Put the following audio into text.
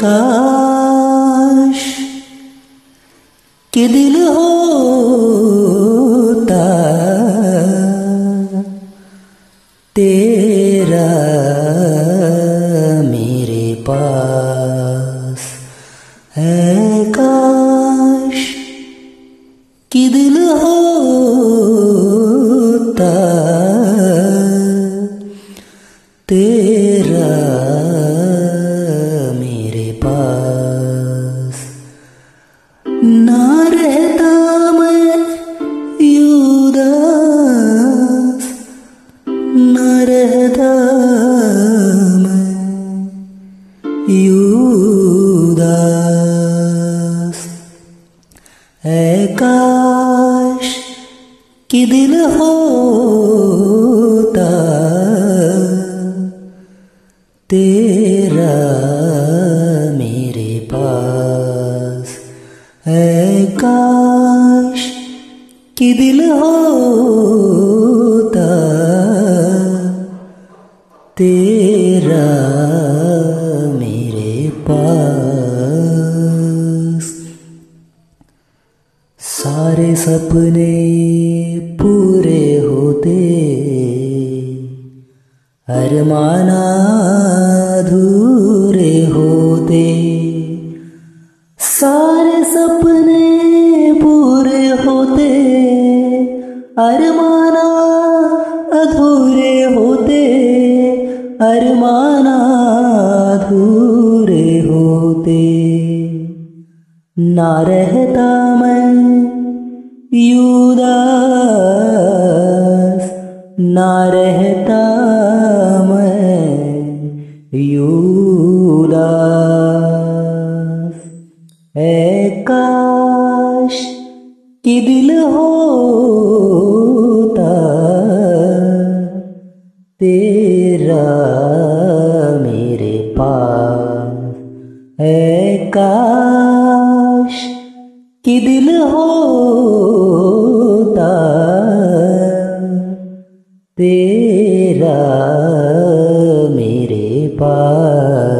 काश कि दिल होता तेरा मेरे पास है काश कि दिल होता रहता मैं, युदास। है काश कि दिल होता, तेरा मेरे पास। है काश कि दिल होता तेरा मेरे पास। सारे सपने पूरे होते, अरमाना अधूरे होते। सारे सपने पूरे होते, अरमाना अधूरे होते। अरमाना अधूरे होते। ना रहता मैं युदास, ना रहता मैं युदास। है काश कि दिल होता, तेरा मेरे पास। है काश कि दिल होता तेरा मेरे पास।